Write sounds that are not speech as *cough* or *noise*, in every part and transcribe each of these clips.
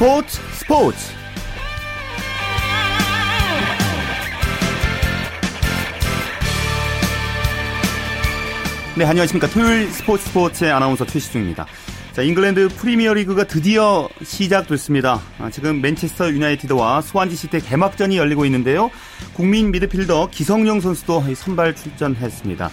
스포츠 스포츠. 네 안녕하십니까. 토요일 스포츠 스포츠의 아나운서 최시중입니다. 자 잉글랜드 프리미어리그가 드디어 시작됐습니다. 아, 지금 맨체스터 유나이티드와 스완지 시티 개막전이 열리고 있는데요. 국민 미드필더 기성용 선수도 선발 출전했습니다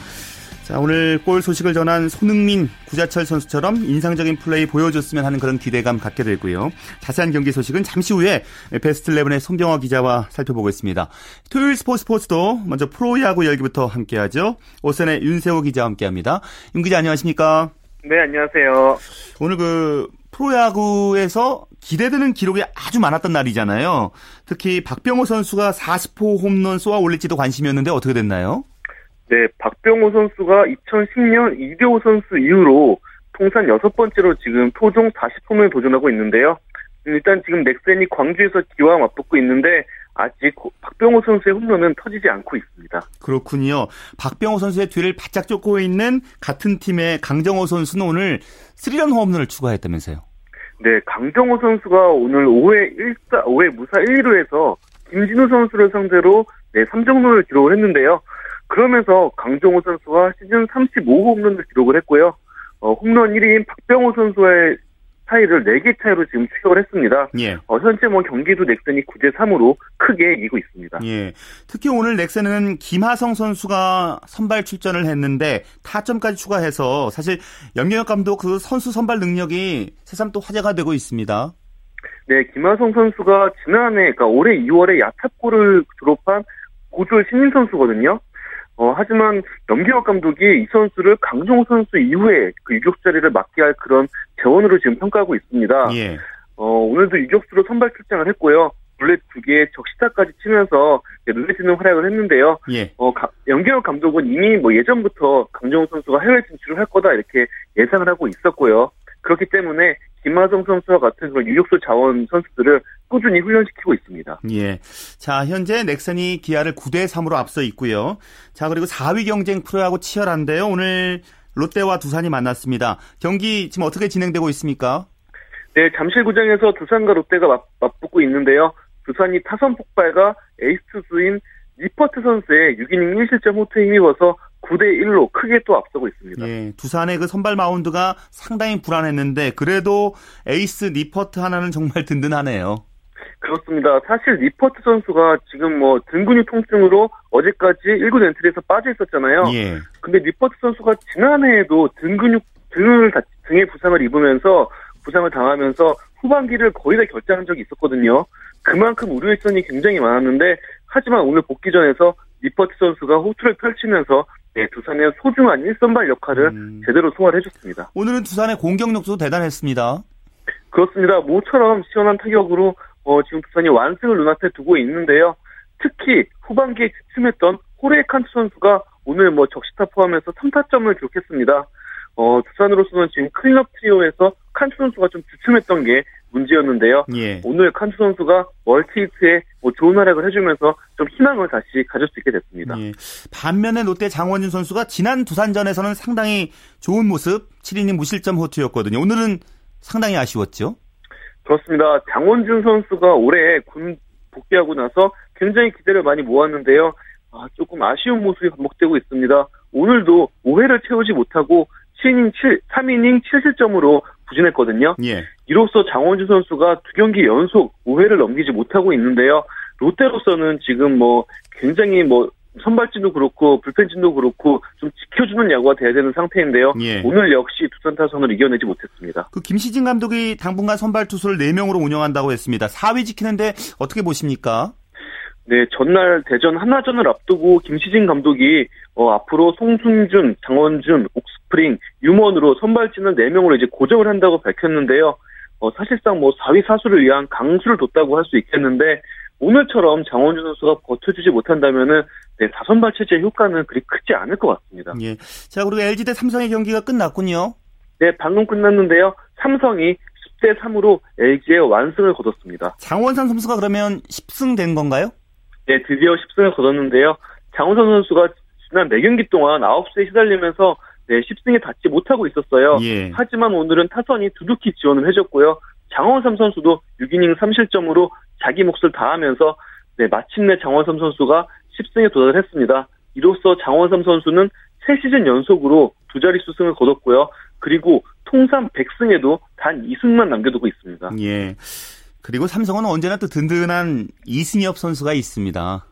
자, 오늘 골 소식을 전한 손흥민, 구자철 선수처럼 인상적인 플레이 보여줬으면 하는 그런 기대감 갖게 되고요. 자세한 경기 소식은 잠시 후에 베스트 11의 손병화 기자와 살펴보겠습니다. 토요일 스포츠 스포츠도 먼저 프로야구 열기부터 함께하죠. 오선의 윤세호 기자와 함께합니다. 윤 기자 안녕하십니까? 네, 안녕하세요. 오늘 그 프로야구에서 기대되는 기록이 아주 많았던 날이잖아요. 특히 박병호 선수가 40호 홈런 쏘아 올릴지도 관심이었는데 어떻게 됐나요? 네, 박병호 선수가 2010년 이대호 선수 이후로 통산 여섯 번째로 지금 토종 40홈을 도전하고 있는데요. 일단 지금 넥센이 광주에서 기와 맞붙고 있는데 아직 박병호 선수의 홈런은 터지지 않고 있습니다. 그렇군요. 박병호 선수의 뒤를 바짝 쫓고 있는 같은 팀의 강정호 선수는 오늘 3런 홈런을 추가했다면서요. 네, 강정호 선수가 오늘 5회 1사 5회 무사 1루에서 김진우 선수를 상대로 네, 3점론을 기록을 했는데요. 그러면서 강정호 선수가 시즌 35호 홈런을 기록을 했고요. 어, 홈런 1위인 박병호 선수의 차이를 4개 차이로 지금 추격을 했습니다. 예. 어, 현재 뭐 경기도 넥센이 9대 3으로 크게 이기고 있습니다. 예. 특히 오늘 넥센은 김하성 선수가 선발 출전을 했는데 타점까지 추가해서 사실 염경엽 감독 그 선수 선발 능력이 새삼 또 화제가 되고 있습니다. 네, 김하성 선수가 지난해 그러니까 올해 2월에 야탑골을 졸업한 고졸 신인 선수거든요. 어, 하지만 염기혁 감독이 이 선수를 강정호 선수 이후에 그 유격 자리를 맡게 할 그런 재원으로 지금 평가하고 있습니다. 예. 어, 오늘도 유격수로 선발 출장을 했고요. 블랙 두 개의 적시타까지 치면서 눈에 띄는 활약을 했는데요. 예. 어, 연기혁 감독은 이미 뭐 예전부터 강정호 선수가 해외 진출을 할 거다 이렇게 예상을 하고 있었고요. 그렇기 때문에 김하성 선수와 같은 그런 유격수 자원 선수들을 꾸준히 훈련시키고 있습니다. 예. 자, 현재 넥센이 기아를 9대 3으로 앞서 있고요. 자, 그리고 4위 경쟁 프로하고 치열한데요. 오늘 롯데와 두산이 만났습니다. 경기 지금 어떻게 진행되고 있습니까? 네, 잠실구장에서 두산과 롯데가 맞, 맞붙고 있는데요. 두산이 타선 폭발과 에이스 투수인 니퍼트 선수의 6이닝 1실점 호투에 힘입어서 9대 1로 크게 또 앞서고 있습니다. 예, 두산의 그 선발 마운드가 상당히 불안했는데 그래도 에이스 니퍼트 하나는 정말 든든하네요. 그렇습니다. 사실 니퍼트 선수가 지금 뭐 등근육 통증으로 어제까지 1군 엔트리에서 빠져 있었잖아요. 예. 근데 니퍼트 선수가 지난해에도 등근육 등을 등에 부상을 입으면서 부상을 당하면서 후반기를 거의 다 결장한 적이 있었거든요. 그만큼 우려의 시선이 굉장히 많았는데 하지만 오늘 복귀전에서 니퍼트 선수가 호투를 펼치면서 네, 두산의 소중한 1선발 역할을 음. 제대로 소화를 해줬습니다. 오늘은 두산의 공격력도 대단했습니다. 그렇습니다. 모처럼 시원한 타격으로 어, 지금 두산이 완승을 눈앞에 두고 있는데요. 특히 후반기에 주춤했던 호레 칸트 선수가 오늘 뭐 적시타 포함해서 3타점을 기록했습니다. 어, 두산으로서는 지금 클럽 트리오에서 칸트 선수가 좀 주춤했던 게 문제였는데요. 예. 오늘 칸트 선수가 멀티히트에 뭐 좋은 활약을 해주면서 좀 희망을 다시 가질 수 있게 됐습니다. 예. 반면에 롯데 장원준 선수가 지난 두산전에서는 상당히 좋은 모습, 7이닝 무실점 호투였거든요. 오늘은 상당히 아쉬웠죠. 그렇습니다. 장원준 선수가 올해 군 복귀하고 나서 굉장히 기대를 많이 모았는데요. 아, 조금 아쉬운 모습이 반복되고 있습니다. 오늘도 5회를 채우지 못하고 7이닝 7, 3이닝 7실점으로 부진했거든요. 예. 이로써 장원준 선수가 두 경기 연속 5회를 넘기지 못하고 있는데요. 롯데로서는 지금 뭐 굉장히 뭐 선발진도 그렇고 불펜진도 그렇고 좀 지켜주는 야구가 돼야 되는 상태인데요. 예. 오늘 역시 두산 타선을 이겨내지 못했습니다. 그 김시진 감독이 당분간 선발 투수를 4명으로 운영한다고 했습니다. 4위 지키는데 어떻게 보십니까? 네, 전날 대전 하나전을 앞두고 김시진 감독이 어, 앞으로 송승준, 장원준, 옥스프링, 유먼으로 선발진을 4명으로 이제 고정을 한다고 밝혔는데요. 어, 사실상 뭐 4위 사수를 위한 강수를 뒀다고 할 수 있겠는데 오늘처럼 장원준 선수가 버텨주지 못한다면은 네, 다선 발 체제의 효과는 그리 크지 않을 것 같습니다. 예. 자, 그리고 LG 대 삼성의 경기가 끝났군요. 네, 방금 끝났는데요. 삼성이 10대 3으로 LG의 완승을 거뒀습니다. 장원선 선수가 그러면 10승 된 건가요? 네, 드디어 10승을 거뒀는데요. 장원선 선수가 지난 4경기 동안 9수에 시달리면서 네, 10승에 닿지 못하고 있었어요. 예. 하지만 오늘은 타선이 두둑히 지원을 해줬고요. 장원삼 선수도 6이닝 3실점으로 자기 몫을 다하면서 네, 마침내 장원삼 선수가 10승에 도달을 했습니다. 이로써 장원삼 선수는 3시즌 연속으로 두 자릿수 승을 거뒀고요. 그리고 통산 100승에도 단 2승만 남겨두고 있습니다. 예. 그리고 삼성은 언제나 또 든든한 이승엽 선수가 있습니다.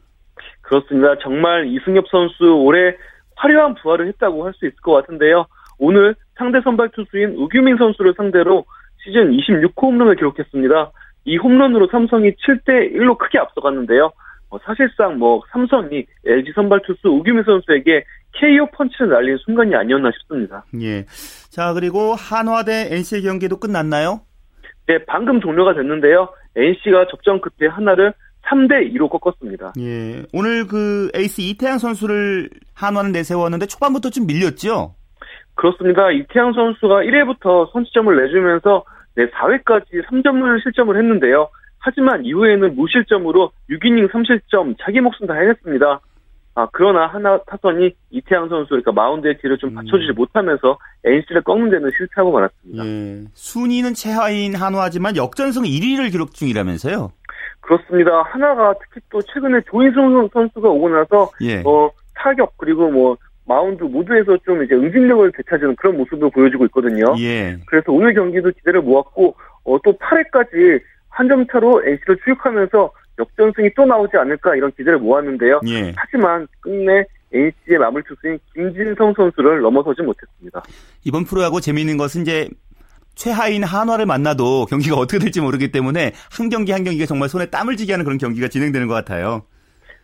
그렇습니다. 정말 이승엽 선수 올해 화려한 부활을 했다고 할 수 있을 것 같은데요. 오늘 상대 선발 투수인 우규민 선수를 상대로 시즌 26호 홈런을 기록했습니다. 이 홈런으로 삼성이 7대 1로 크게 앞서갔는데요. 어, 사실상 뭐 삼성이 LG 선발 투수 우규민 선수에게 KO 펀치를 날린 순간이 아니었나 싶습니다. 예. 자, 그리고 한화 대 NC의 경기도 끝났나요? 네, 방금 종료가 됐는데요. NC가 접전 끝에 하나를 3대 2로 꺾었습니다. 예. 오늘 그 에이스 이태양 선수를 한화는 내세웠는데 초반부터 좀 밀렸죠? 그렇습니다. 이태양 선수가 1회부터 선취점을 내주면서 네, 4회까지 3점을 실점을 했는데요. 하지만 이후에는 무실점으로 6이닝 3실점 자기 목숨 다 해냈습니다. 아, 그러나 하나 타선이 이태양 선수, 그러니까 마운드의 뒤를 좀 받쳐주지 음. 못하면서 NC를 꺾는 데는 실패하고 말았습니다. 예. 순위는 최하인 한화지만 역전승 1위를 기록 중이라면서요? 그렇습니다. 하나가 특히 또 최근에 조인성 선수가 오고 나서 예. 어, 타격 그리고 뭐 마운드 모두에서 좀 이제 응징력을 되찾는 그런 모습을 보여주고 있거든요. 예. 그래서 오늘 경기도 기대를 모았고 어, 또 8회까지 한 점 차로 NC를 추격하면서 역전승이 또 나오지 않을까 이런 기대를 모았는데요. 예. 하지만 끝내 NC의 마무리 투수인 김진성 선수를 넘어서지 못했습니다. 이번 프로야구 재미있는 것은 이제 최하인 한화를 만나도 경기가 어떻게 될지 모르기 때문에 한 경기 한 경기가 정말 손에 땀을 쥐게 하는 그런 경기가 진행되는 것 같아요.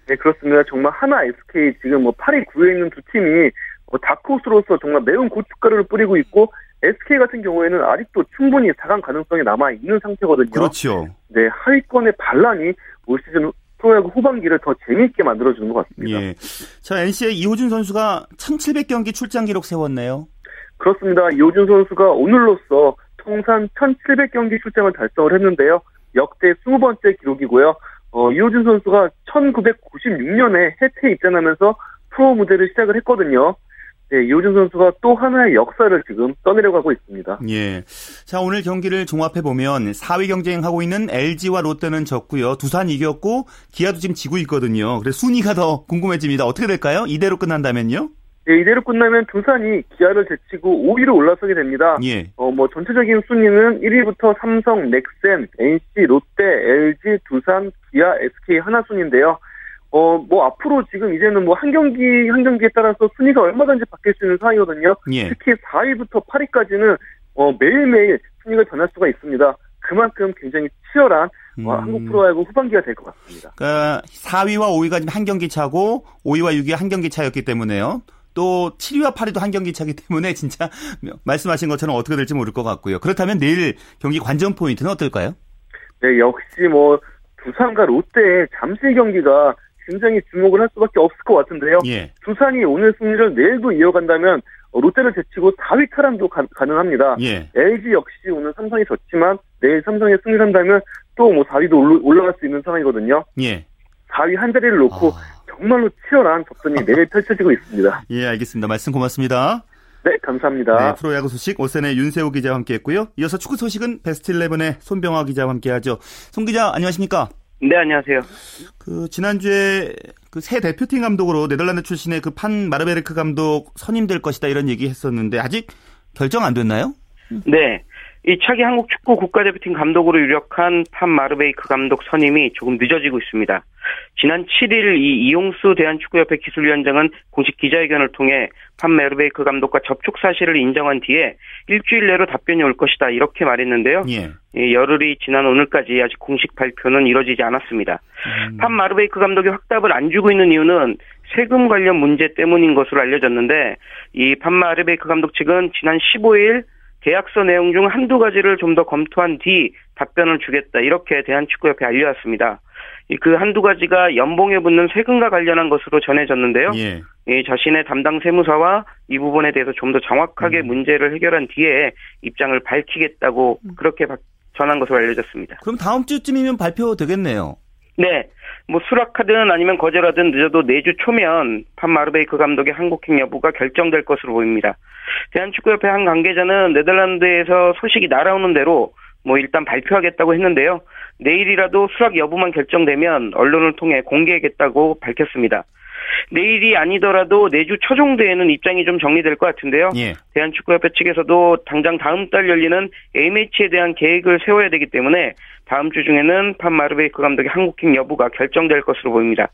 네, 그렇습니다. 정말 하나 SK 지금 뭐 8위, 9위에 있는 두 팀이 뭐 다크호스로서 정말 매운 고춧가루를 뿌리고 있고 SK 같은 경우에는 아직도 충분히 4강 가능성이 남아 있는 상태거든요. 그렇죠. 네, 하위권의 반란이 올 시즌 프로야구 후반기를 더 재미있게 만들어주는 것 같습니다. 예. 자, NC의 이호준 선수가 1700경기 출장 기록 세웠네요. 그렇습니다. 이호준 선수가 오늘로써 통산 1700경기 출장을 달성을 했는데요. 역대 20번째 기록이고요. 어, 이호준 선수가 1996년에 해태에 입단하면서 프로 무대를 시작을 했거든요. 네, 이호준 선수가 또 하나의 역사를 지금 써내려가고 있습니다. 예. 자, 오늘 경기를 종합해 보면 4위 경쟁하고 있는 LG와 롯데는 졌고요. 두산 이겼고 기아도 지금 지고 있거든요. 그래서 순위가 더 궁금해집니다. 어떻게 될까요? 이대로 끝난다면요? 네, 이대로 끝나면 두산이 기아를 제치고 5위로 올라서게 됩니다. 예. 어, 뭐 전체적인 순위는 1위부터 삼성, 넥센, NC, 롯데, LG, 두산, 기아, SK 한화 순인데요. 어, 뭐 앞으로 지금 이제는 뭐 한 경기 한 경기에 따라서 순위가 얼마든지 바뀔 수 있는 상황이거든요. 예. 특히 4위부터 8위까지는 어, 매일매일 순위가 변할 수가 있습니다. 그만큼 굉장히 치열한 어, 음. 어, 한국 프로야구 후반기가 될 것 같습니다. 그러니까 4위와 5위가 지금 한 경기 차고 5위와 6위 한 경기 차였기 때문에요. 또 7위와 8위도 한 경기 차기 때문에 진짜 말씀하신 것처럼 어떻게 될지 모를 것 같고요. 그렇다면 내일 경기 관전 포인트는 어떨까요? 네, 역시 뭐 두산과 롯데의 잠시 경기가 굉장히 주목을 할 수밖에 없을 것 같은데요. 예. 두산이 오늘 승리를 내일도 이어간다면 롯데를 제치고 4위 탈환도 가, 능합니다 예. LG 역시 오늘 삼성이 졌지만 내일 삼성이 승리를 한다면 또 뭐 4위도 올라갈 수 있는 상황이거든요. 예. 4위 한 자리를 놓고 아... 정말로 치열한 접전이 내일 펼쳐지고 있습니다. 예, 알겠습니다. 말씀 고맙습니다. 네, 감사합니다. 네, 프로야구 소식 오센의 윤세호 기자와 함께했고요. 이어서 축구 소식은 베스트 11의 손병화 기자와 함께하죠. 손 기자 안녕하십니까? 네, 안녕하세요. 그 지난주에 그 새 대표팀 감독으로 네덜란드 출신의 그 판 마르베르크 감독 선임될 것이다 이런 얘기 했었는데 아직 결정 안 됐나요? 네. 이 차기 한국 축구 국가대표팀 감독으로 유력한 판 마르베이크 감독 선임이 조금 늦어지고 있습니다. 지난 7일 이 이용수 대한축구협회 기술위원장은 공식 기자회견을 통해 판 마르베이크 감독과 접촉 사실을 인정한 뒤에 일주일 내로 답변이 올 것이다 이렇게 말했는데요. 예. 열흘이 지난 오늘까지 아직 공식 발표는 이뤄지지 않았습니다. 음. 판 마르베이크 감독이 확답을 안 주고 있는 이유는 세금 관련 문제 때문인 것으로 알려졌는데 이 판 마르베이크 감독 측은 지난 15일 계약서 내용 중 한두 가지를 좀 더 검토한 뒤 답변을 주겠다. 이렇게 대한축구협회 알려왔습니다. 그 한두 가지가 연봉에 붙는 세금과 관련한 것으로 전해졌는데요. 예. 이 자신의 담당 세무사와 이 부분에 대해서 좀 더 정확하게 음. 문제를 해결한 뒤에 입장을 밝히겠다고 음. 그렇게 전한 것으로 알려졌습니다. 그럼 다음 주쯤이면 발표되겠네요. 네. 뭐 수락하든 아니면 거절하든 늦어도 내주 초면 판 마르베이크 감독의 한국행 여부가 결정될 것으로 보입니다. 대한축구협회 한 관계자는 네덜란드에서 소식이 날아오는 대로 뭐 일단 발표하겠다고 했는데요. 내일이라도 수락 여부만 결정되면 언론을 통해 공개하겠다고 밝혔습니다. 내일이 아니더라도 내주 초중대에는 입장이 좀 정리될 것 같은데요. 예. 대한축구협회 측에서도 당장 다음 달 열리는 A매치에 대한 계획을 세워야 되기 때문에 다음 주 중에는 판 마르베이크 감독의 한국행 여부가 결정될 것으로 보입니다.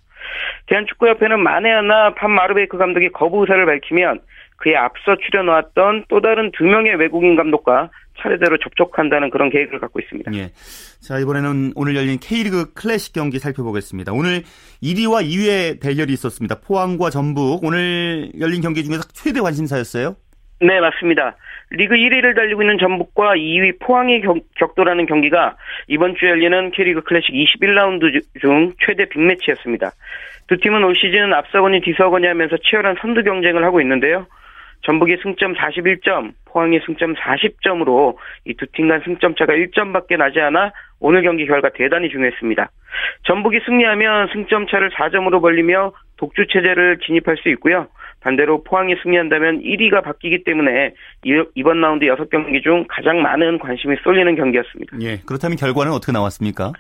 대한축구협회는 만에 하나 판 마르베이크 감독이 거부 의사를 밝히면 그에 앞서 출연해왔던 또 다른 두 명의 외국인 감독과 차례대로 접촉한다는 그런 계획을 갖고 있습니다. 예. 자, 이번에는 오늘 열린 K리그 클래식 경기 살펴보겠습니다. 오늘 1위와 2위의 대결이 있었습니다. 포항과 전북. 오늘 열린 경기 중에서 최대 관심사였어요? 네, 맞습니다. 리그 1위를 달리고 있는 전북과 2위 포항이 격돌하는 경기가 이번 주에 열리는 K리그 클래식 21라운드 중 최대 빅매치였습니다. 두 팀은 올 시즌 앞서거니 뒤서거니 하면서 치열한 선두 경쟁을 하고 있는데요. 전북의 승점 41점, 포항의 승점 40점으로 이 두 팀 간 승점 차가 1점밖에 나지 않아 오늘 경기 결과 대단히 중요했습니다. 전북이 승리하면 승점 차를 4점으로 벌리며 독주 체제를 진입할 수 있고요. 반대로 포항이 승리한다면 1위가 바뀌기 때문에 이번 라운드 6경기 중 가장 많은 관심이 쏠리는 경기였습니다. 예, 그렇다면 결과는 어떻게 나왔습니까?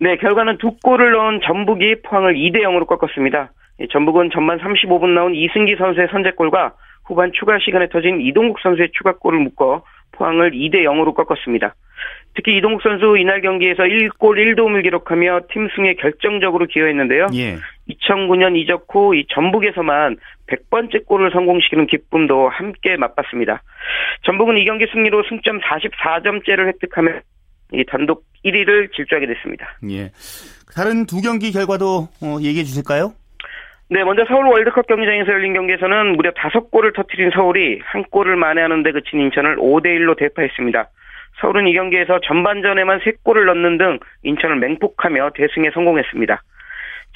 네, 결과는 두 골을 넣은 전북이 포항을 2대 0으로 꺾었습니다. 전북은 전반 35분 나온 이승기 선수의 선제골과 후반 추가 시간에 터진 이동국 선수의 추가골을 묶어 포항을 2대 0으로 꺾었습니다. 특히 이동국 선수 이날 경기에서 1골 1도움을 기록하며 팀 승에 결정적으로 기여했는데요. 예. 2009년 이적 후 이 전북에서만 100번째 골을 성공시키는 기쁨도 함께 맛봤습니다. 전북은 이 경기 승리로 승점 44점째를 획득하며 이 단독 1위를 질주하게 됐습니다. 예. 다른 두 경기 결과도 어, 얘기해 주실까요? 네, 먼저 서울 월드컵 경기장에서 열린 경기에서는 무려 다섯 골을 터뜨린 서울이 한 골을 만회하는 데 그친 인천을 5대1로 대파했습니다. 서울은 이 경기에서 전반전에만 3골을 넣는 등 인천을 맹폭하며 대승에 성공했습니다.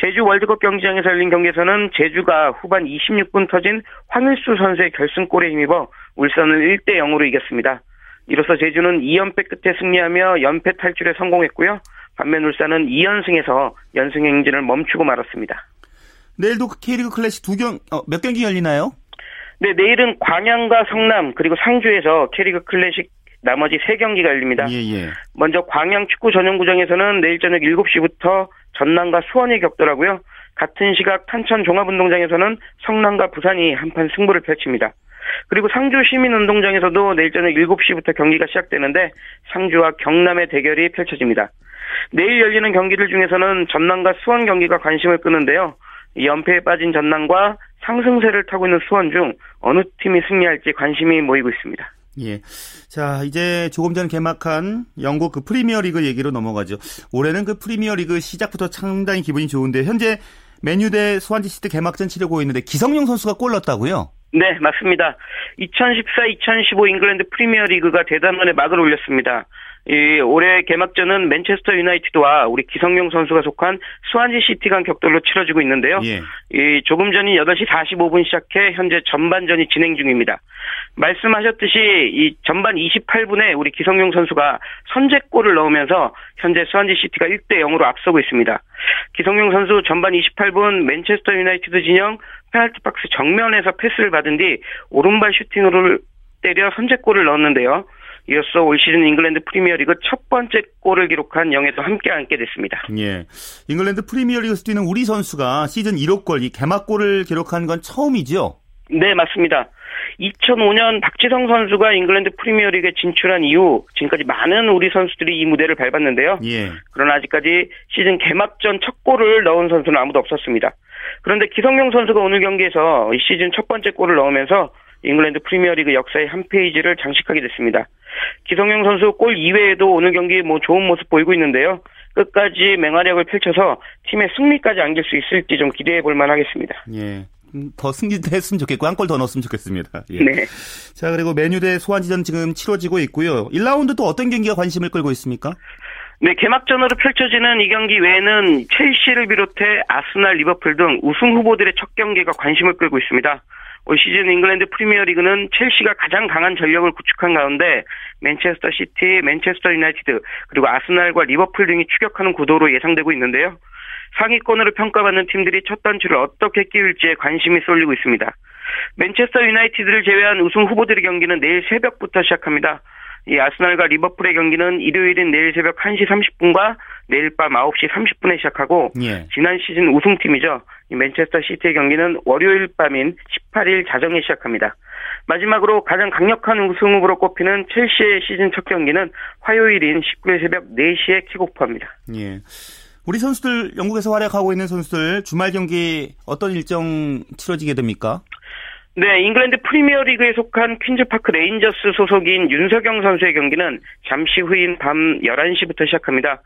제주 월드컵 경기장에서 열린 경기에서는 제주가 후반 26분 터진 황일수 선수의 결승골에 힘입어 울산을 1대 0으로 이겼습니다. 이로써 제주는 2연패 끝에 승리하며 연패 탈출에 성공했고요. 반면 울산은 2연승에서 연승 행진을 멈추고 말았습니다. 내일도 K리그 클래식 두 경, 어, 몇 경기 열리나요? 네, 내일은 광양과 성남, 그리고 상주에서 K리그 클래식 나머지 세 경기가 열립니다. 예, 예. 먼저 광양 축구 전용구장에서는 내일 저녁 7시부터 전남과 수원이 격돌하고요. 같은 시각 탄천 종합운동장에서는 성남과 부산이 한판 승부를 펼칩니다. 그리고 상주 시민운동장에서도 내일 저녁 7시부터 경기가 시작되는데 상주와 경남의 대결이 펼쳐집니다. 내일 열리는 경기들 중에서는 전남과 수원 경기가 관심을 끄는데요. 연패에 빠진 전남과 상승세를 타고 있는 수원 중 어느 팀이 승리할지 관심이 모이고 있습니다. 예. 자, 이제 조금 전 개막한 영국 그 프리미어 리그 얘기로 넘어가죠. 올해는 그 프리미어 리그 시작부터 상당히 기분이 좋은데 현재 맨유 대 스완지 시티 개막전 치르고 있는데 기성용 선수가 골 넣었다고요? 네, 맞습니다. 2014-2015 잉글랜드 프리미어 리그가 대단원의 막을 올렸습니다. 이 올해 개막전은 맨체스터 유나이티드와 우리 기성용 선수가 속한 스완지 시티 간 격돌로 치러지고 있는데요. 예. 이 조금 전인 8시 45분 시작해 현재 전반전이 진행 중입니다. 말씀하셨듯이 이 전반 28분에 우리 기성용 선수가 선제골을 넣으면서 현재 스완지 시티가 1대 0으로 앞서고 있습니다. 기성용 선수 전반 28분 맨체스터 유나이티드 진영 페널티 박스 정면에서 패스를 받은 뒤 오른발 슈팅으로 때려 선제골을 넣었는데요. 이어서 올 시즌 잉글랜드 프리미어리그 첫 번째 골을 기록한 영예도 함께 안게 됐습니다. 예. 잉글랜드 프리미어리그에서 뛰는 우리 선수가 시즌 1호 골, 이 개막골을 기록한 건 처음이죠? 네, 맞습니다. 2005년 박지성 선수가 잉글랜드 프리미어리그에 진출한 이후 지금까지 많은 우리 선수들이 이 무대를 밟았는데요. 예. 그러나 아직까지 시즌 개막전 첫 골을 넣은 선수는 아무도 없었습니다. 그런데 기성용 선수가 오늘 경기에서 시즌 첫 번째 골을 넣으면서 잉글랜드 프리미어리그 역사의 한 페이지를 장식하게 됐습니다. 기성용 선수 골 이외에도 오늘 경기 뭐 좋은 모습 보이고 있는데요. 끝까지 맹활약을 펼쳐서 팀의 승리까지 안길 수 있을지 좀 기대해 볼 만하겠습니다. 예. 음, 더 승리도 했으면 좋겠고 한 골 더 넣었으면 좋겠습니다. 예. 네. 자 그리고 맨유 대 스완지전 지금 치러지고 있고요. 1라운드 또 어떤 경기가 관심을 끌고 있습니까? 네, 개막전으로 펼쳐지는 이 경기 외에는 첼시를 비롯해 아스날, 리버풀 등 우승 후보들의 첫 경기가 관심을 끌고 있습니다. 올 시즌 잉글랜드 프리미어리그는 첼시가 가장 강한 전력을 구축한 가운데 맨체스터 시티, 맨체스터 유나이티드 그리고 아스날과 리버풀 등이 추격하는 구도로 예상되고 있는데요. 상위권으로 평가받는 팀들이 첫 단추를 어떻게 끼울지에 관심이 쏠리고 있습니다. 맨체스터 유나이티드를 제외한 우승 후보들의 경기는 내일 새벽부터 시작합니다. 이 아스날과 리버풀의 경기는 일요일인 내일 새벽 1시 30분과 내일 밤 9시 30분에 시작하고 예. 지난 시즌 우승팀이죠. 이 맨체스터 시티의 경기는 월요일 밤인 18일 자정에 시작합니다. 마지막으로 가장 강력한 우승 후보로 꼽히는 첼시의 시즌 첫 경기는 화요일인 19일 새벽 4시에 킥오프합니다. 예. 우리 선수들 영국에서 활약하고 있는 선수들 주말 경기 어떤 일정 치러지게 됩니까? 네, 잉글랜드 프리미어리그에 속한 퀸즈파크 레인저스 소속인 윤석영 선수의 경기는 잠시 후인 밤 11시부터 시작합니다.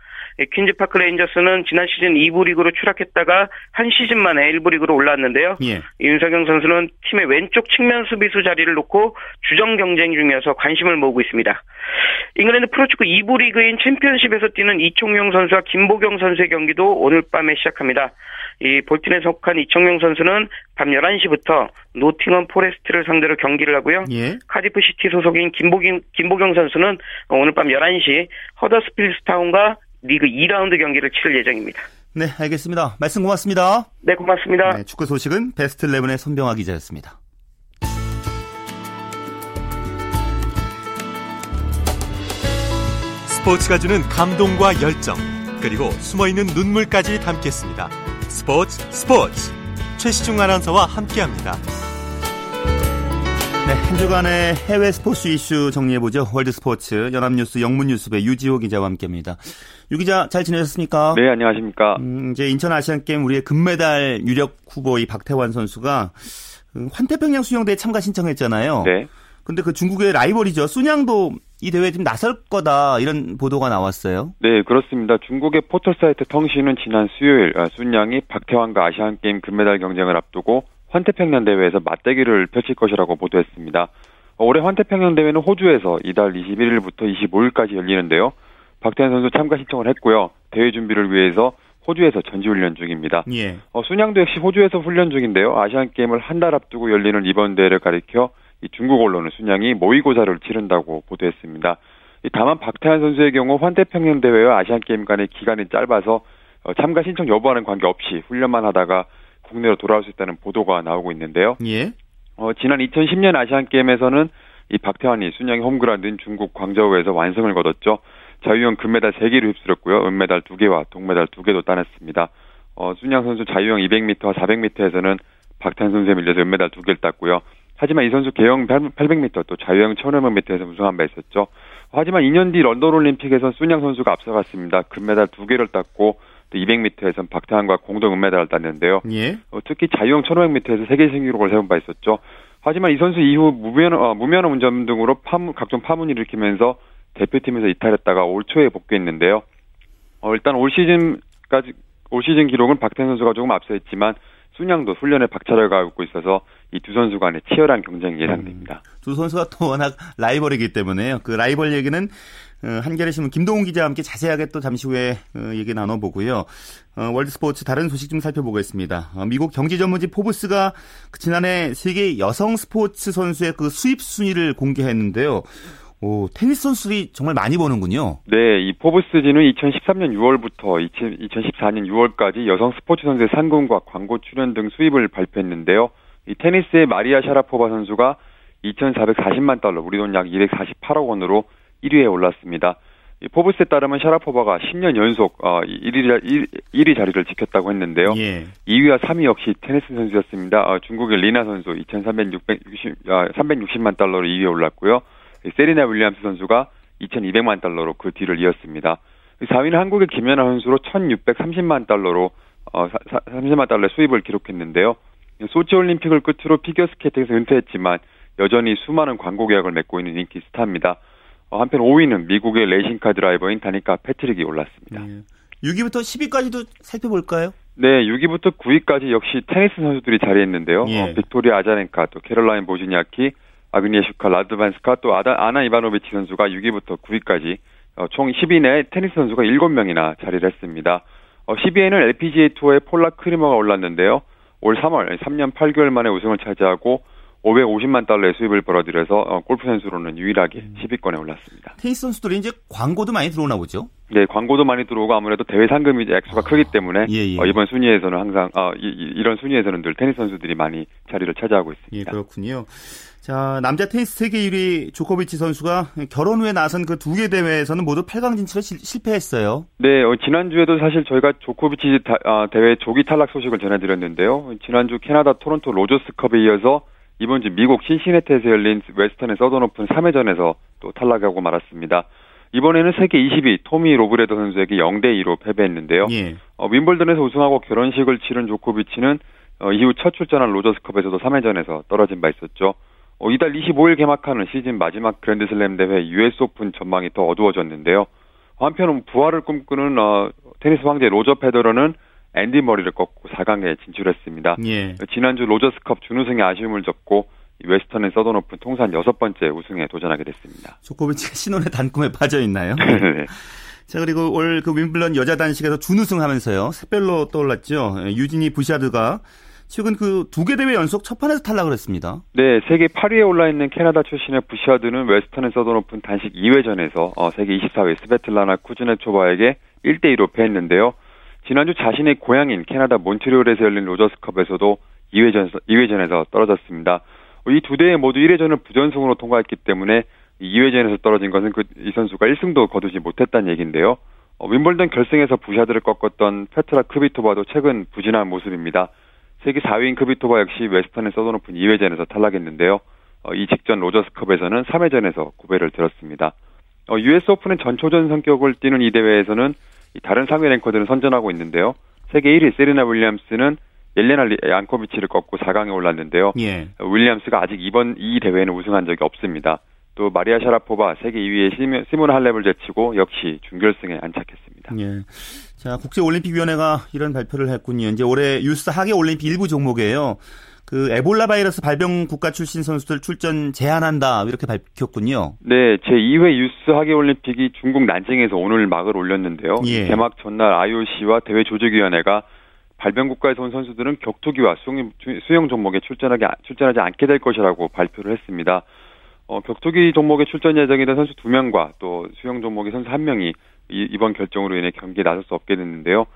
퀸즈파크 레인저스는 지난 시즌 2부 리그로 추락했다가 한 시즌 만에 1부 리그로 올라왔는데요. 예. 윤석영 선수는 팀의 왼쪽 측면 수비수 자리를 놓고 주전 경쟁 중이어서 관심을 모으고 있습니다. 잉글랜드 프로축구 2부 리그인 챔피언십에서 뛰는 이총용 선수와 김보경 선수의 경기도 오늘 밤에 시작합니다. 이 볼튼에 속한 이청용 선수는 밤 11시부터 노팅엄 포레스트를 상대로 경기를 하고요. 예. 카디프 시티 소속인 김보경, 김보경 선수는 오늘 밤 11시 허더스필드 타운과 리그 2라운드 경기를 치를 예정입니다. 네, 알겠습니다. 말씀 고맙습니다. 네, 고맙습니다. 네, 축구 소식은 베스트 11의 손병하 기자였습니다. 스포츠가 주는 감동과 열정, 그리고 숨어있는 눈물까지 담겠습니다. 스포츠 스포츠 최시중 아나운서와 함께합니다. 네, 한 주간의 해외 스포츠 이슈 정리해보죠. 월드스포츠 연합뉴스 영문뉴스부의 유지호 기자와 함께합니다. 유 기자 잘 지내셨습니까? 네, 안녕하십니까. 음, 이제 인천 아시안게임 우리의 금메달 유력 후보 이 박태환 선수가 음, 환태평양 수영대에 참가 신청했잖아요. 네. 근데 그 중국의 라이벌이죠. 순양도 이 대회에 좀 나설 거다 이런 보도가 나왔어요. 네, 그렇습니다. 중국의 포털 사이트 텅신은 지난 수요일 아, 순양이 박태환과 아시안 게임 금메달 경쟁을 앞두고 환태평양 대회에서 맞대결을 펼칠 것이라고 보도했습니다. 올해 환태평양 대회는 호주에서 이달 21일부터 25일까지 열리는데요. 박태환 선수 참가 신청을 했고요. 대회 준비를 위해서 호주에서 전지훈련 중입니다. 예. 어, 순양도 역시 호주에서 훈련 중인데요. 아시안 게임을 한 달 앞두고 열리는 이번 대회를 가리켜 이 중국 언론은 순양이 모의고사를 치른다고 보도했습니다. 이 다만 박태환 선수의 경우 환태평양 대회와 아시안 게임 간의 기간이 짧아서 어, 참가 신청 여부와는 관계없이 훈련만 하다가 국내로 돌아올 수 있다는 보도가 나오고 있는데요. 예. 어, 지난 2010년 아시안 게임에서는 이 박태환이 순양이 홈그라운드인 중국 광저우에서 완승을 거뒀죠. 자유형 금메달 3개를 휩쓸었고요. 은메달 2개와 동메달 2개도 따냈습니다. 어, 순양 선수 자유형 200m와 400m에서는 박태환 선수에 밀려서 은메달 2개를 땄고요. 하지만 이 선수 개형 800m 또 자유형 1500m에서 우승한 바 있었죠. 하지만 2년 뒤 런던 올림픽에서 순양 선수가 앞서갔습니다. 금메달 2개를 땄고 또 200m에선 박태환과 공동 은메달을 땄는데요. 예. 어, 특히 자유형 1500m에서 세계 신기록을 세운 바 있었죠. 하지만 이 선수 이후 무면 어, 무면허 운전 등으로 파문, 각종 파문을 일으키면서 대표팀에서 이탈했다가 올 초에 복귀했는데요. 어, 일단 올 시즌까지 올 시즌 기록은 박태환 선수가 조금 앞서 있지만 순양도 훈련에 박차를 가하고 있어서 이 두 선수 간의 치열한 경쟁이 예상됩니다. 음, 두 선수가 또 워낙 라이벌이기 때문에요. 그 라이벌 얘기는 어, 한겨레 신문 김동훈 기자와 함께 자세하게 또 잠시 후에 어, 얘기 나눠보고요. 어, 월드스포츠 다른 소식 좀 살펴보겠습니다. 미국 경제 전문지 포브스가 그 지난해 세계 여성 스포츠 선수의 그 수입 순위를 공개했는데요. 오, 테니스 선수들이 정말 많이 버는군요. 네, 이 포브스지는 2013년 6월부터 2014년 6월까지 여성 스포츠 선수의 상금과 광고 출연 등 수입을 발표했는데요. 이 테니스의 마리아 샤라포바 선수가 2,440만 달러, 우리 돈 약 248억 원으로 1위에 올랐습니다. 이 포브스에 따르면 샤라포바가 10년 연속 어, 1위, 1위 자리를 지켰다고 했는데요. 예. 2위와 3위 역시 테니스 선수였습니다. 어, 중국의 리나 선수 2,360, 어, 360만 달러로 2위에 올랐고요. 세리나 윌리엄스 선수가 2,200만 달러로 그 뒤를 이었습니다. 4위는 한국의 김연아 선수로 1,630만 달러로 어, 30만 달러의 수입을 기록했는데요. 소치 올림픽을 끝으로 피겨스케이팅에서 은퇴했지만 여전히 수많은 광고 계약을 맺고 있는 인기 스타입니다. 어, 한편 5위는 미국의 레이싱카 드라이버인 다니카 패트릭이 올랐습니다. 예. 6위부터 10위까지도 살펴볼까요? 네, 6위부터 9위까지 역시 테니스 선수들이 자리했는데요. 예. 어, 빅토리아 아자렌카, 또 캐롤라인 보즈니아키, 아그니에슈카, 라드반스카, 또 아다, 아나 이바노비치 선수가 6위부터 9위까지 어, 총 10위 내에 테니스 선수가 7명이나 자리를 했습니다. 어, 10위에는 LPGA 투어의 폴라 크리머가 올랐는데요. 올 3월 3년 8개월 만에 우승을 차지하고 550만 달러의 수입을 벌어들여서 어, 골프 선수로는 유일하게 10위권에 올랐습니다. 테니스 선수들이 이제 광고도 많이 들어오나 보죠? 네, 광고도 많이 들어오고 아무래도 대회 상금이 액수가 크기 때문에 예, 예. 어, 이번 순위에서는 항상 어, 이, 런 순위에서는 늘 테니스 선수들이 많이 자리를 차지하고 예, 있습니다. 그렇군요. 자, 남자 테니스 세계 1위 조코비치 선수가 결혼 후에 나선 그 두 개 대회에서는 모두 8강 진출에 시, 실패했어요. 네, 어, 지난주에도 사실 저희가 조코비치 다, 아, 대회 조기 탈락 소식을 전해드렸는데요. 지난주 캐나다 토론토 로저스컵에 이어서 이번 주 미국 신시내티에서 열린 웨스턴 앤 서던 오픈 3회전에서 또 탈락하고 말았습니다. 이번에는 세계 20위 토미 로브레도 선수에게 0대 2로 패배했는데요. 예. 어, 윔블던에서 우승하고 결혼식을 치른 조코비치는 어, 이후 첫 출전한 로저스컵에서도 3회전에서 떨어진 바 있었죠. 어, 이달 25일 개막하는 시즌 마지막 그랜드슬램 대회 US 오픈 전망이 더 어두워졌는데요. 한편 부활을 꿈꾸는 어, 테니스 황제 로저 페더러는 앤디 머리를 꺾고 4강에 진출했습니다. 예. 지난주 로저스컵 준우승의 아쉬움을 접고 웨스턴 앤 서던 오픈 통산 여섯 번째 우승에 도전하게 됐습니다. 조코비치가 *laughs* 신혼의 단꿈에 빠져 있나요? *laughs* 네. 자 그리고 올 그 윔블던 여자 단식에서 준우승 하면서요 샛별로 떠올랐죠. 유지니 부샤드가 최근 그 두 개 대회 연속 첫 판에서 탈락을 했습니다. 네, 세계 8위에 올라 있는 캐나다 출신의 부샤드는 웨스턴 앤 서던 오픈 단식 2회전에서 어, 세계 24위 스베틀라나 쿠즈네초바에게 1대 2로 패했는데요. 지난주 자신의 고향인 캐나다 몬트리올에서 열린 로저스컵에서도 2회전 2회전에서 떨어졌습니다. 이 두 대회 모두 1회전을 부전승으로 통과했기 때문에 2회전에서 떨어진 것은 그 이 선수가 1승도 거두지 못했다는 얘기인데요. 어, 윔블던 결승에서 부샤드를 꺾었던 페트라 크비토바도 최근 부진한 모습입니다. 세계 4위인 크비토바 역시 웨스턴 앤 서던오픈 2회전에서 탈락했는데요. 어, 이 직전 로저스컵에서는 3회전에서 고배를 들었습니다. 어, US 오픈은 전초전 성격을 띠는 이 대회에서는 다른 상위 랭커들은 선전하고 있는데요. 세계 1위 세리나 윌리엄스는 옐레나 얀코비치를 꺾고 4강에 올랐는데요. 예. 윌리엄스가 아직 이번 이 대회에는 우승한 적이 없습니다. 또 마리아 샤라포바 세계 2위의 시몬 할렙을 제치고 역시 준결승에 안착했습니다. 예. 자, 국제올림픽위원회가 이런 발표를 했군요. 이제 올해 유스 하계 올림픽 일부 종목이에요. 그 에볼라 바이러스 발병 국가 출신 선수들 출전 제한한다 이렇게 밝혔군요. 네, 제 2회 유스 하계 올림픽이 중국 난징에서 오늘 막을 올렸는데요. 예. 개막 전날 IOC와 대회 조직위원회가 발병 국가에서 온 선수들은 격투기와 수영, 수영 종목에 출전하기 출전하지 않게 될 것이라고 발표를 했습니다. 어, 격투기 종목에 출전 예정이던 선수 2명과 또 수영 종목의 선수 1명이 이, 번 결정으로 인해 경기에 나설 수 없게 됐는데요.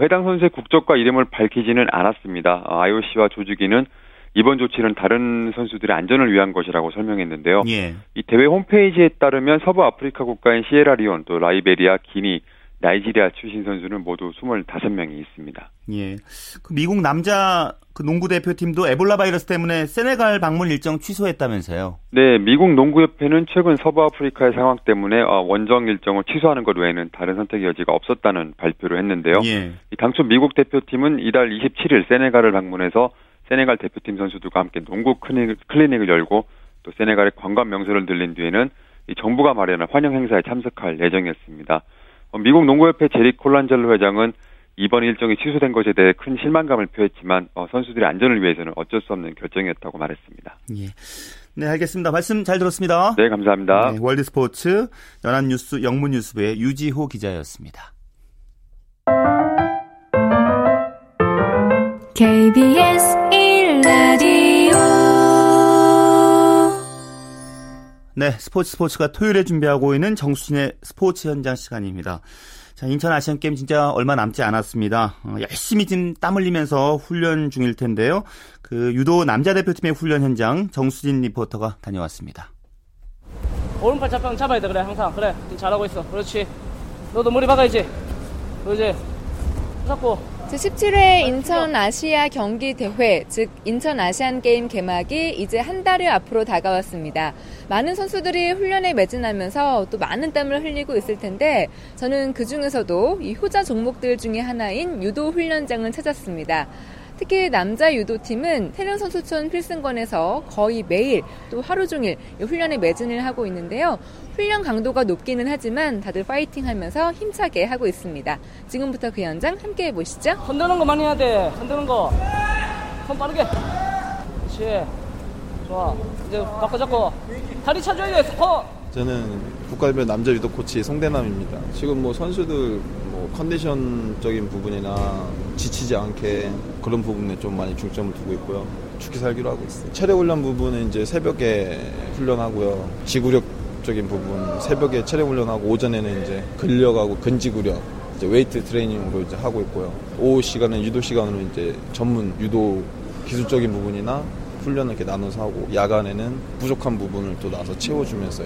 해당 선수의 국적과 이름을 밝히지는 않았습니다. 어, IOC와 조직위는 이번 조치는 다른 선수들의 안전을 위한 것이라고 설명했는데요. 예. 이 대회 홈페이지에 따르면 서부 아프리카 국가인 시에라리온, 또 라이베리아, 기니, 나이지리아 출신 선수는 모두 25명이 있습니다. 예. 그 미국 남자 그 농구 대표팀도 에볼라 바이러스 때문에 세네갈 방문 일정 취소했다면서요? 네, 미국 농구협회는 최근 서부 아프리카의 상황 때문에 어, 원정 일정을 취소하는 것 외에는 다른 선택 여지가 없었다는 발표를 했는데요. 예. 당초 미국 대표팀은 이달 27일 세네갈을 방문해서 세네갈 대표팀 선수들과 함께 농구 클리닉을 열고 또 세네갈의 관광 명소를 들린 뒤에는 정부가 마련한 환영 행사에 참석할 예정이었습니다. 어, 미국 농구협회 제리 콜란젤로 회장은 이번 일정이 취소된 것에 대해 큰 실망감을 표했지만 어, 선수들의 안전을 위해서는 어쩔 수 없는 결정이었다고 말했습니다. 예. 네, 알겠습니다. 말씀 잘 들었습니다. 네, 감사합니다. 네, 월드스포츠 연합뉴스 영문뉴스부의 유지호 기자였습니다. KBS 1라디오 네, 스포츠 스포츠가 토요일에 준비하고 있는 정수진의 스포츠 현장 시간입니다. 자, 인천 아시안 게임 진짜 얼마 남지 않았습니다. 어, 열심히 지금 땀 흘리면서 훈련 중일 텐데요. 그 유도 남자 대표팀의 훈련 현장 정수진 리포터가 다녀왔습니다. 오른팔 잡방 잡아야 돼 그래 항상 그래 잘하고 있어 그렇지 너도 머리 박아야지 그러지 잡고 제17회 인천 아시아 경기 대회, 즉 인천 아시안 게임 개막이 이제 한 달여 앞으로 다가왔습니다. 많은 선수들이 훈련에 매진하면서 또 많은 땀을 흘리고 있을 텐데 저는 그 중에서도 이 효자 종목들 중에 하나인 유도 훈련장을 찾았습니다. 특히 남자 유도팀은 태릉 선수촌 필승권에서 거의 매일 또 하루 종일 훈련에 매진을 하고 있는데요. 훈련 강도가 높기는 하지만 다들 파이팅 하면서 힘차게 하고 있습니다. 지금부터 그 현장 함께 해보시죠. 흔드는 거 많이 해야 돼. 흔드는 거. 손 빠르게. 그렇지. 좋아. 이제 바꿔 잡고. 다리 차줘야 돼. 스포. 저는 국가대표 남자 유도 코치 송대남입니다. 지금 뭐 선수들 뭐 컨디션적인 부분이나 지치지 않게 그런 부분에 좀 많이 중점을 두고 있고요. 죽기 살기로 하고 있어요. 체력 훈련 부분은 이제 새벽에 훈련하고요. 지구력적인 부분 새벽에 체력 훈련하고 오전에는 이제 근력하고 근지구력 이제 웨이트 트레이닝으로 이제 하고 있고요. 오후 시간은 유도 시간으로 이제 전문 유도 기술적인 부분이나 훈련을 이렇게 나눠서 하고 야간에는 부족한 부분을 또 나서 채워주면서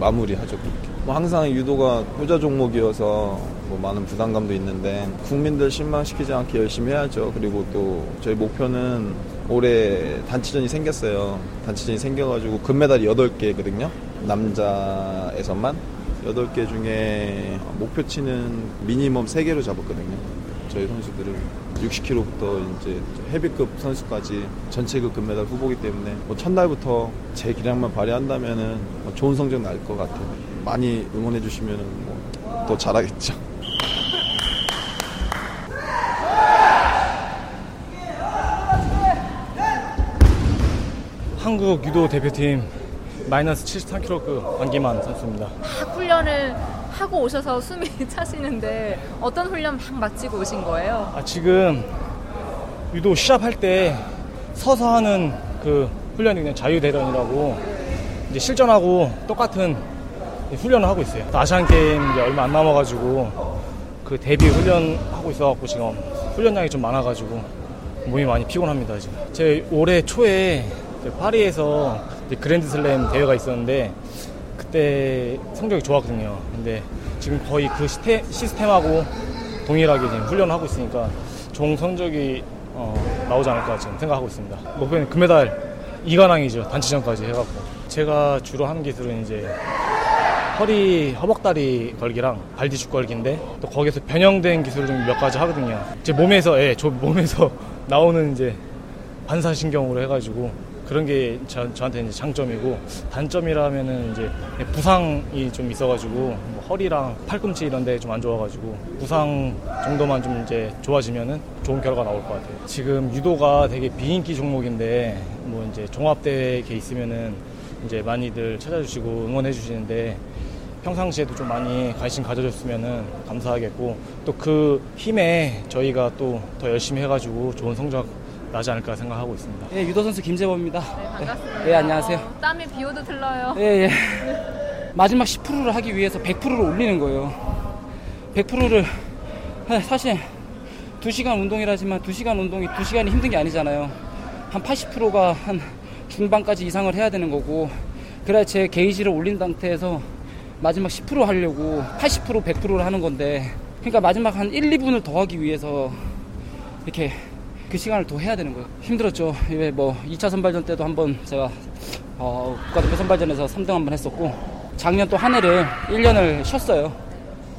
마무리하죠 그렇게. 뭐 항상 유도가 효자 종목이어서 뭐 많은 부담감도 있는데 국민들 실망시키지 않게 열심히 해야죠. 그리고 또 저희 목표는 올해 단체전이 생겼어요. 단체전이 생겨가지고 금메달이 8개거든요. 남자에서만 8개 중에 목표치는 미니멈 3개로 잡았거든요. 저희 선수들은 60kg부터 이제 헤비급 선수까지 전체급 금메달 후보기 때문에 뭐 첫날부터 제 기량만 발휘한다면은 뭐 좋은 성적 날 것 같아요. 많이 응원해 주시면은 뭐 더 잘하겠죠. 한국 유도 대표팀 마이너스 73kg 안기만 선수입니다. 막 훈련을 하고 오셔서 숨이 *laughs* 차시는데 어떤 훈련 막 마치고 오신 거예요? 아, 지금 유도 시합할 때 서서 하는 그 훈련이 그냥 자유대련이라고 이제 실전하고 똑같은 훈련을 하고 있어요. 아시안 게임 이제 얼마 안 남아가지고 그 데뷔 훈련 하고 있어갖고 지금 훈련량이 좀 많아가지고 몸이 많이 피곤합니다 지금. 제 올해 초에 파리에서 그랜드슬램 대회가 있었는데 그때 성적이 좋았거든요. 근데 지금 거의 그 시스템, 시스템하고 동일하게 지금 훈련을 하고 있으니까 좋은 성적이 어, 나오지 않을까 지금 생각하고 있습니다. 목표는 금메달 이관왕이죠. 단체전까지 해갖고. 제가 주로 하는 기술은 이제 허리, 허벅다리 걸기랑 발뒤축 걸기인데 또 거기서 변형된 기술을 좀 몇 가지 하거든요. 제 몸에서, 예, 저 몸에서 *laughs* 나오는 이제 반사신경으로 해가지고 그런 게 저, 저한테 이제 장점이고 단점이라면은 이제 부상이 좀 있어가지고 뭐 허리랑 팔꿈치 이런 데 좀 안 좋아가지고 부상 정도만 좀 이제 좋아지면은 좋은 결과 나올 것 같아요. 지금 유도가 되게 비인기 종목인데 뭐 이제 종합대회 에 있으면은 이제 많이들 찾아주시고 응원해 주시는데 평상시에도 좀 많이 관심 가져줬으면 감사하겠고 또 그 힘에 저희가 또 더 열심히 해가지고 좋은 성적 나지 않을까 생각하고 있습니다. 예, 유도 선수 김재범입니다. 네, 반갑습니다. 예, 안녕하세요. 땀이 비 오도 틀러요. 예, 예. 마지막 10%를 하기 위해서 100%를 올리는 거예요. 100%를 사실 2시간 운동이라지만 2시간 운동이 2시간이 힘든 게 아니잖아요. 한 80%가 한 중반까지 이상을 해야 되는 거고 그래야 제 게이지를 올린 상태에서 마지막 10% 하려고 80% 100%를 하는 건데 그러니까 마지막 한 1, 2분을 더 하기 위해서 이렇게 그 시간을 더 해야 되는 거예요. 힘들었죠. 왜뭐 2차 선발전 때도 한번 제가 어, 국가대표 선발전에서 3등 한번 했었고 작년 또 한 해를 1년을 쉬었어요.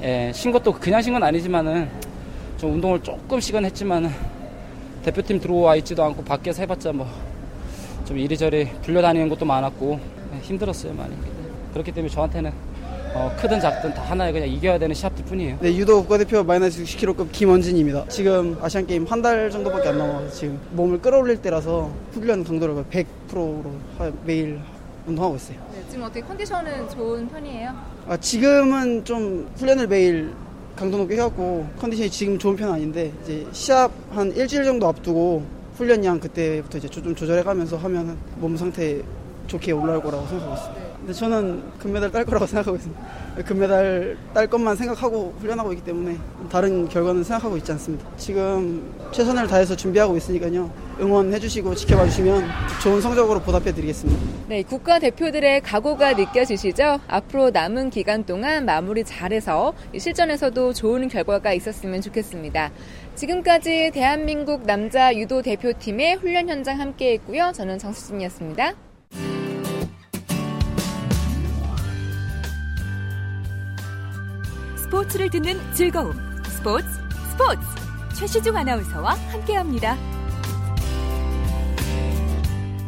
예, 쉰 것도 그냥 쉰 건 아니지만은 좀 운동을 조금 시간 했지만은 대표팀 들어와 있지도 않고 밖에서 해봤자 뭐 좀 이리저리 불려다니는 것도 많았고 예, 힘들었어요 많이. 그렇기 때문에 저한테는 어, 크든 작든 다 하나에 그냥 이겨야 되는 시합들 뿐이에요. 네, 유도 국가대표 마이너스 60kg급 김원진입니다. 지금 아시안게임 한 달 정도밖에 안 남아서 지금 몸을 끌어올릴 때라서 훈련 강도를 100%로 매일 운동하고 있어요. 네, 지금 어떻게 컨디션은 좋은 편이에요? 아, 지금은 좀 훈련을 매일 강도 높게 해갖고 컨디션이 지금 좋은 편은 아닌데 이제 시합 한 일주일 정도 앞두고 훈련량 그때부터 이제 좀 조절해가면서 하면 몸 상태 좋게 올라올 거라고 생각하고 있습니다. 근데 저는 금메달 딸 거라고 생각하고 있습니다. 금메달 딸 것만 생각하고 훈련하고 있기 때문에 다른 결과는 생각하고 있지 않습니다. 지금 최선을 다해서 준비하고 있으니까요. 응원해 주시고 지켜봐 주시면 좋은 성적으로 보답해 드리겠습니다. 네, 국가 대표들의 각오가 느껴지시죠? 앞으로 남은 기간 동안 마무리 잘해서 실전에서도 좋은 결과가 있었으면 좋겠습니다. 지금까지 대한민국 남자 유도 대표팀의 훈련 현장 함께 했고요. 저는 정수진이었습니다. 스포츠를 듣는 즐거움. 스포츠, 스포츠. 최시중 아나운서와 함께합니다.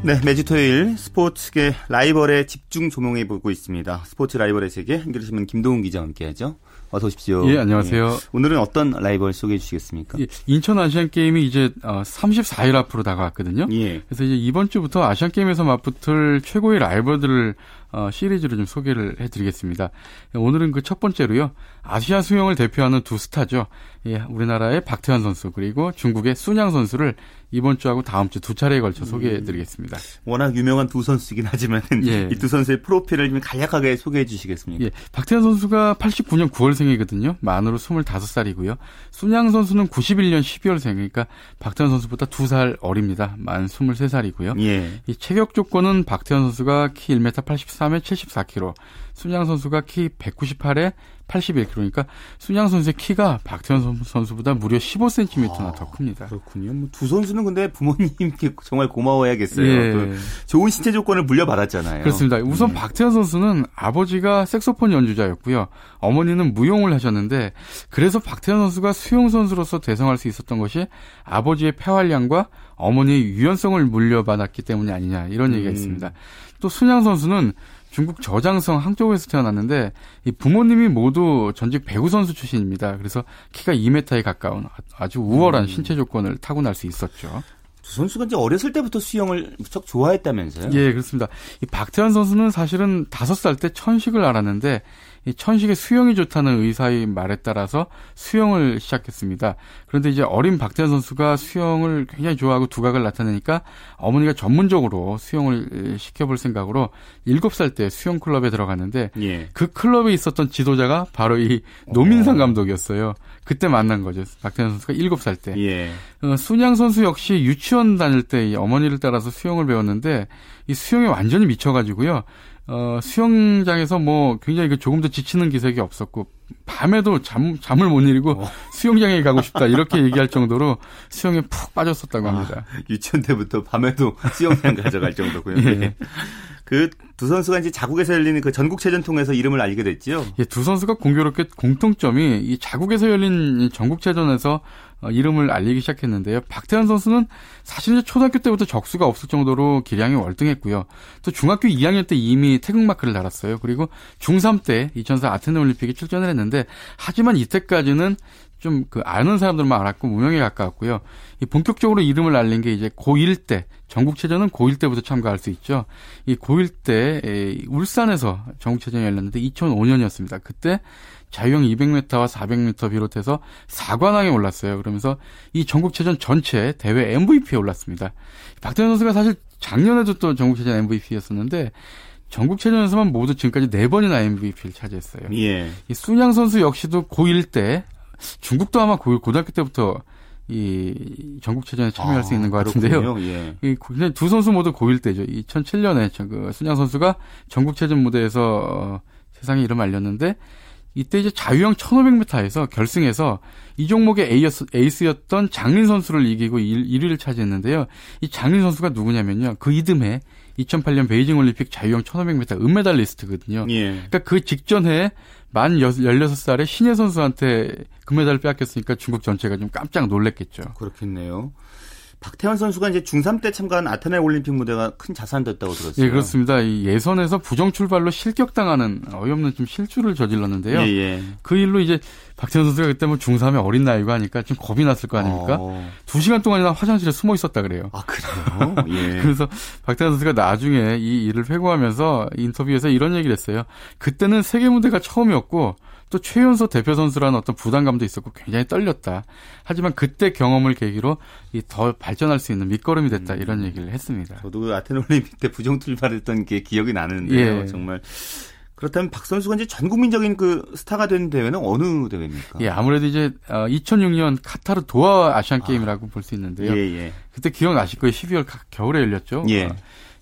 네, 매주 토요일 스포츠계 라이벌에 집중 조명해 보고 있습니다. 스포츠 라이벌의 세계 한겨레신문 김동훈 기자와 함께하죠. 어서 오십시오. 예, 안녕하세요. 예. 오늘은 어떤 라이벌 소개해 주시겠습니까? 예, 인천 아시안 게임이 이제 34일 어, 앞으로 다가왔거든요. 예. 그래서 이제 이번 주부터 아시안 게임에서 맞붙을 최고의 라이벌들을 어, 시리즈로 좀 소개를 해드리겠습니다. 오늘은 그 첫 번째로요. 아시아 수영을 대표하는 두 스타죠. 예, 우리나라의 박태환 선수 그리고 중국의 순양 선수를 이번 주하고 다음 주 두 차례에 걸쳐 소개해드리겠습니다. 워낙 유명한 두 선수이긴 하지만 *laughs* 예. 이두 선수의 프로필을 좀 간략하게 소개해 주시겠습니까? 예, 박태환 선수가 89년 9월생이거든요. 만으로 25살이고요. 순양 선수는 91년 12월생, 그러니까 박태환 선수보다 2살 어립니다. 만 23살이고요. 예. 이 체격 조건은 박태환 선수가 키 1m 83에 74kg, 순양 선수가 키 198에 81kg니까 순양 선수의 키가 박태환 선수보다 무려 15cm나 아, 더 큽니다. 그렇군요. 뭐 두 선수는 근데 부모님께 정말 고마워야겠어요. 예. 그 좋은 신체 조건을 물려받았잖아요. 그렇습니다. 우선 음. 박태환 선수는 아버지가 색소폰 연주자였고요. 어머니는 무용을 하셨는데 그래서 박태환 선수가 수영 선수로서 대성할 수 있었던 것이 아버지의 폐활량과 어머니의 유연성을 물려받았기 때문이 아니냐 이런 얘기가 음. 있습니다. 또 순양 선수는 중국 저장성 항저우에서 태어났는데 이 부모님이 모두 전직 배구 선수 출신입니다. 그래서 키가 2m에 가까운 아주 우월한 음. 신체 조건을 타고날 수 있었죠. 두 선수가 이제 어렸을 때부터 수영을 무척 좋아했다면서요? 예, 그렇습니다. 이 박태환 선수는 사실은 다섯 살 때 천식을 알았는데 이 천식의 수영이 좋다는 의사의 말에 따라서 수영을 시작했습니다. 그런데 이제 어린 박태환 선수가 수영을 굉장히 좋아하고 두각을 나타내니까 어머니가 전문적으로 수영을 시켜볼 생각으로 일곱 살때 수영 클럽에 들어갔는데 예. 그 클럽에 있었던 지도자가 바로 이 노민상 감독이었어요. 그때 만난 거죠. 박태환 선수가 일곱 살 때. 예. 어, 순양 선수 역시 유치원 다닐 때이 어머니를 따라서 수영을 배웠는데 이 수영에 완전히 미쳐가지고요. 어, 수영장에서 뭐 굉장히 그 조금도 지치는 기색이 없었고 밤에도 잠 잠을 못 이루고 어. 수영장에 가고 싶다 이렇게 얘기할 정도로 수영에 푹 빠졌었다고 합니다. 아, 유치원 때부터 밤에도 수영장 가져갈 정도고요. *laughs* 예. 그두 선수가 이제 자국에서 열리는 그 전국체전 통해서 이름을 알게 됐죠. 예, 두 선수가 공교롭게 공통점이 이 자국에서 열린 이 전국체전에서 어, 이름을 알리기 시작했는데요. 박태환 선수는 사실 초등학교 때부터 적수가 없을 정도로 기량이 월등했고요. 또 중학교 2학년 때 이미 태극마크를 달았어요. 그리고 중3 때 2004 아테네 올림픽에 출전을 했는데 하지만 이때까지는 좀 그 아는 사람들만 알았고 무명에 가까웠고요. 이 본격적으로 이름을 알린 게 이제 고1 때 전국체전은 고1 때부터 참가할 수 있죠. 이 고1 때 에, 울산에서 전국체전이 열렸는데 2005년이었습니다. 그때 자유형 200m와 400m 비롯해서 4관왕에 올랐어요. 그러면서 이 전국체전 전체 대회 MVP에 올랐습니다. 박태환 선수가 사실 작년에도 또 전국체전 MVP였었는데 전국체전에서만 모두 지금까지 4번이나 MVP를 차지했어요. 예. 이 순양 선수 역시도 고1 때 중국도 아마 고, 고등학교 때부터 이 전국체전에 참여할 아, 수 있는 것 같은데요. 예. 이 그냥 두 선수 모두 고1 때죠. 2007년에 저, 그 순양 선수가 전국체전 무대에서 어, 세상에 이름 알렸는데 이때 이제 자유형 1500m에서 결승에서 이 종목의 에이스, 에이스였던 장린 선수를 이기고 1, 1위를 차지했는데요. 이 장린 선수가 누구냐면요. 그 이듬해 2008년 베이징 올림픽 자유형 1500m 은메달리스트거든요. 예. 그러니까 그 직전에 만 16살의 신예 선수한테 금메달을 빼앗겼으니까 중국 전체가 좀 깜짝 놀랐겠죠. 그렇겠네요. 박태환 선수가 이제 중3 때 참가한 아테네 올림픽 무대가 큰 자산됐다고 들었어요. 예, 그렇습니다. 이 예선에서 부정 출발로 실격당하는 어이없는 좀 실수를 저질렀는데요. 예, 예. 그 일로 이제 박태환 선수가 그때 뭐 중3의 어린 나이고 하니까 좀 겁이 났을 거 아닙니까? 어. 두 시간 동안이나 화장실에 숨어 있었다 그래요. 아, 그래요? 예. *laughs* 그래서 박태환 선수가 나중에 이 일을 회고하면서 인터뷰에서 이런 얘기를 했어요. 그때는 세계 무대가 처음이었고 또 최연소 대표 선수라는 어떤 부담감도 있었고 굉장히 떨렸다. 하지만 그때 경험을 계기로 이 더 발전할 수 있는 밑거름이 됐다 이런 얘기를 했습니다. 저도 그 아테네 올림픽 때 부정 출발했던 게 기억이 나는데요. 예. 정말 그렇다면 박 선수가 이제 전 국민적인 그 스타가 된 대회는 어느 대회입니까? 예, 아무래도 이제 2006년 카타르 도하 아시안 게임이라고 볼수 있는데요. 예, 예. 그때 기억나실 거예요. 12월 가- 겨울에 열렸죠. 예.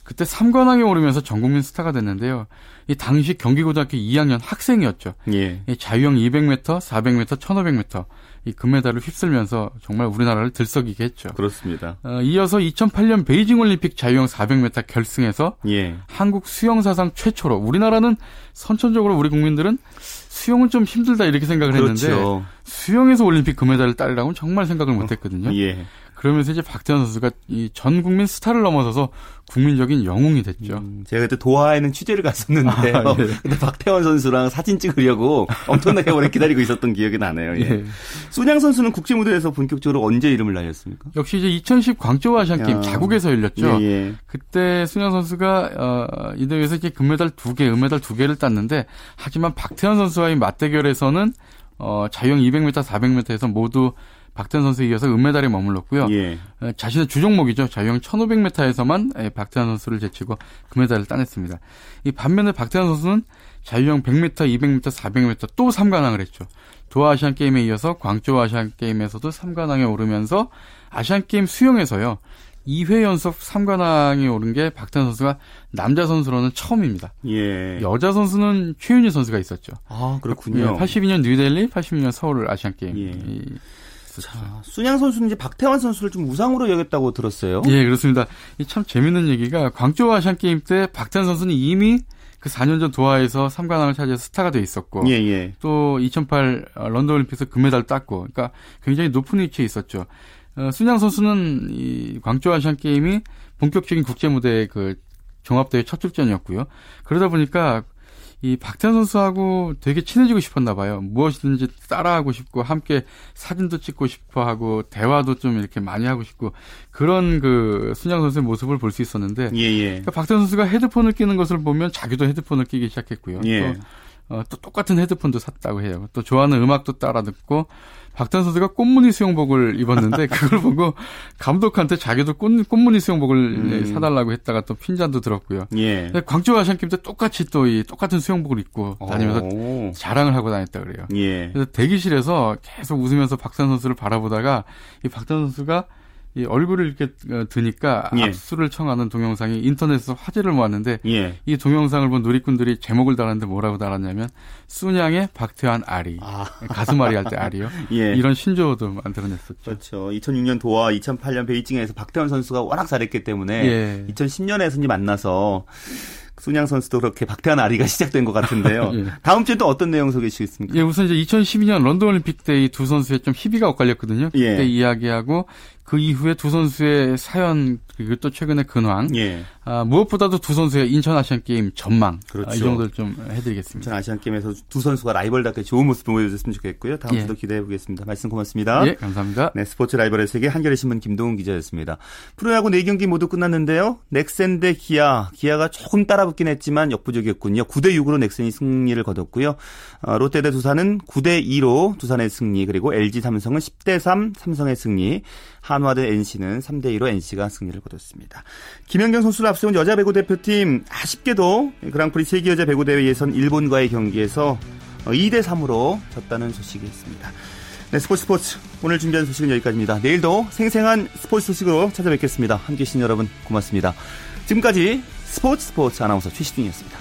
어, 그때 3관왕에 오르면서 전국민 스타가 됐는데요. 이 당시 경기고등학교 2학년 학생이었죠. 예. 이 자유형 200m, 400m, 1500m 이 금메달을 휩쓸면서 정말 우리나라를 들썩이게 했죠. 그렇습니다. 어, 이어서 2008년 베이징 올림픽 자유형 400m 결승에서 예. 한국 수영 사상 최초로 우리나라는 선천적으로 우리 국민들은 수영은 좀 힘들다 이렇게 생각을 했는데 그렇죠. 수영에서 올림픽 금메달을 따리라고는 정말 생각을 못 했거든요. 예. 그러면서 이제 박태환 선수가 이 전 국민 스타를 넘어서서 국민적인 영웅이 됐죠. 음, 제가 그때 도하에는 취재를 갔었는데요. 아, 예. 근데 박태원 선수랑 사진 찍으려고 엄청나게 오래 기다리고 있었던 기억이 나네요. 예. 예. 순양 선수는 국제 무대에서 본격적으로 언제 이름을 날렸습니까? 역시 이제 2010 광저우 아시안 게임 야. 자국에서 열렸죠. 예, 예. 그때 순양 선수가 어, 이 대회에서 이제 금메달 두 개, 은메달 두 개를 땄는데 하지만 박태환 선수와의 맞대결에서는 어, 자유형 200m, 400m에서 모두 박태환 선수에 이어서 은메달에 머물렀고요. 예. 어, 자신의 주종목이죠. 자유형 1500m에서만 예, 박태환 선수를 제치고 금메달을 따냈습니다. 이 반면에 박태환 선수는 자유형 100m, 200m, 400m 또 3관왕을 했죠. 도하 아시안 게임에 이어서 광저우 아시안 게임에서도 3관왕에 오르면서 아시안 게임 수영에서요. 2회 연속 3관왕에 오른 게 박태환 선수가 남자 선수로는 처음입니다. 예. 여자 선수는 최윤희 선수가 있었죠. 아, 그렇군요. 예, 82년 뉴델리, 86년 서울 아시안 게임. 예. 이- 자, 순양 선수는 이제 박태환 선수를 좀 우상으로 여겼다고 들었어요. 예, 그렇습니다. 이참 재밌는 얘기가 광저우 아시안 게임 때 박태환 선수는 이미 그 4년 전 도하에서 3관왕을 차지해서 스타가 돼 있었고 예, 예. 또2008 런던 올림픽에서 금메달 땄고 그러니까 굉장히 높은 위치에 있었죠. 어, 순양 선수는 이 광저우 아시안 게임이 본격적인 국제 무대의 그 종합대회 첫 출전이었고요. 그러다 보니까 이 박태환 선수하고 되게 친해지고 싶었나 봐요. 무엇이든지 따라하고 싶고 함께 사진도 찍고 싶어 하고 대화도 좀 이렇게 많이 하고 싶고 그런 그 순양 선수의 모습을 볼 수 있었는데 예, 예. 그러니까 박태환 선수가 헤드폰을 끼는 것을 보면 자기도 헤드폰을 끼기 시작했고요. 예. 또, 어, 또 똑같은 헤드폰도 샀다고 해요. 또 좋아하는 음악도 따라 듣고 박태환 선수가 꽃무늬 수영복을 입었는데 *laughs* 그걸 보고 감독한테 자기도 꽃, 꽃무늬 수영복을 음. 사달라고 했다가 또 핀잔도 들었고요. 예. 광주 아시안 게임 때 똑같이 또 이 똑같은 수영복을 입고 다니면서 오. 자랑을 하고 다녔다 그래요. 예. 그래서 대기실에서 계속 웃으면서 박태환 선수를 바라보다가 이 박태환 선수가 이 얼굴을 이렇게 어, 드니까 예. 압수를 청하는 동영상이 인터넷에서 화제를 모았는데 예. 이 동영상을 본 누리꾼들이 제목을 달았는데 뭐라고 달았냐면 순양의 박태환 아리 *laughs* 가슴앓이 할 때 아리요. *laughs* 예. 이런 신조어도 만들어냈었죠. 그렇죠. 2006년 도하, 2008년 베이징에서 박태환 선수가 워낙 잘했기 때문에 예. 2010년에 이제 만나서 순양 선수도 그렇게 박태환 아리가 *laughs* 시작된 것 같은데요. *laughs* 예. 다음 주에 또 어떤 내용 소개해주시겠습니까? 예, 우선 이제 2012년 런던 올림픽 때 이 두 선수의 좀 희비가 엇갈렸거든요. 예. 그때 이야기하고 그 이후에 두 선수의 사연 그리고 또 최근의 근황. 예. 아, 무엇보다도 두 선수의 인천 아시안 게임 전망. 그렇죠. 아, 이 정도를 좀 해드리겠습니다. 전 아시안 게임에서 두 선수가 라이벌답게 좋은 모습을 보여줬으면 좋겠고요. 다음 예. 주도 기대해 보겠습니다. 말씀 고맙습니다. 예, 감사합니다. 네, 스포츠 라이벌의 세계 한겨레 신문 김동훈 기자였습니다. 프로야구 4경기 모두 끝났는데요. 넥센 대 기아. 기아가 조금 따라 붙긴 했지만 역부족이었군요. 9대 6으로 넥센이 승리를 거뒀고요. 어, 롯데 대 두산은 9대 2로 두산의 승리, 그리고 LG 삼성은 10대 3 삼성의 승리, 한화 대 NC는 3대 2로 NC가 승리를 거뒀습니다. 김연경 선수를 앞세운 여자 배구 대표팀 아쉽게도 그랑프리 세계 여자 배구 대회 예선 일본과의 경기에서 2대 3으로 졌다는 소식이 있습니다. 네, 스포츠 스포츠. 오늘 준비한 소식은 여기까지입니다. 내일도 생생한 스포츠 소식으로 찾아뵙겠습니다. 함께 해주신 여러분 고맙습니다. 지금까지 스포츠 스포츠 아나운서 최시중이었습니다.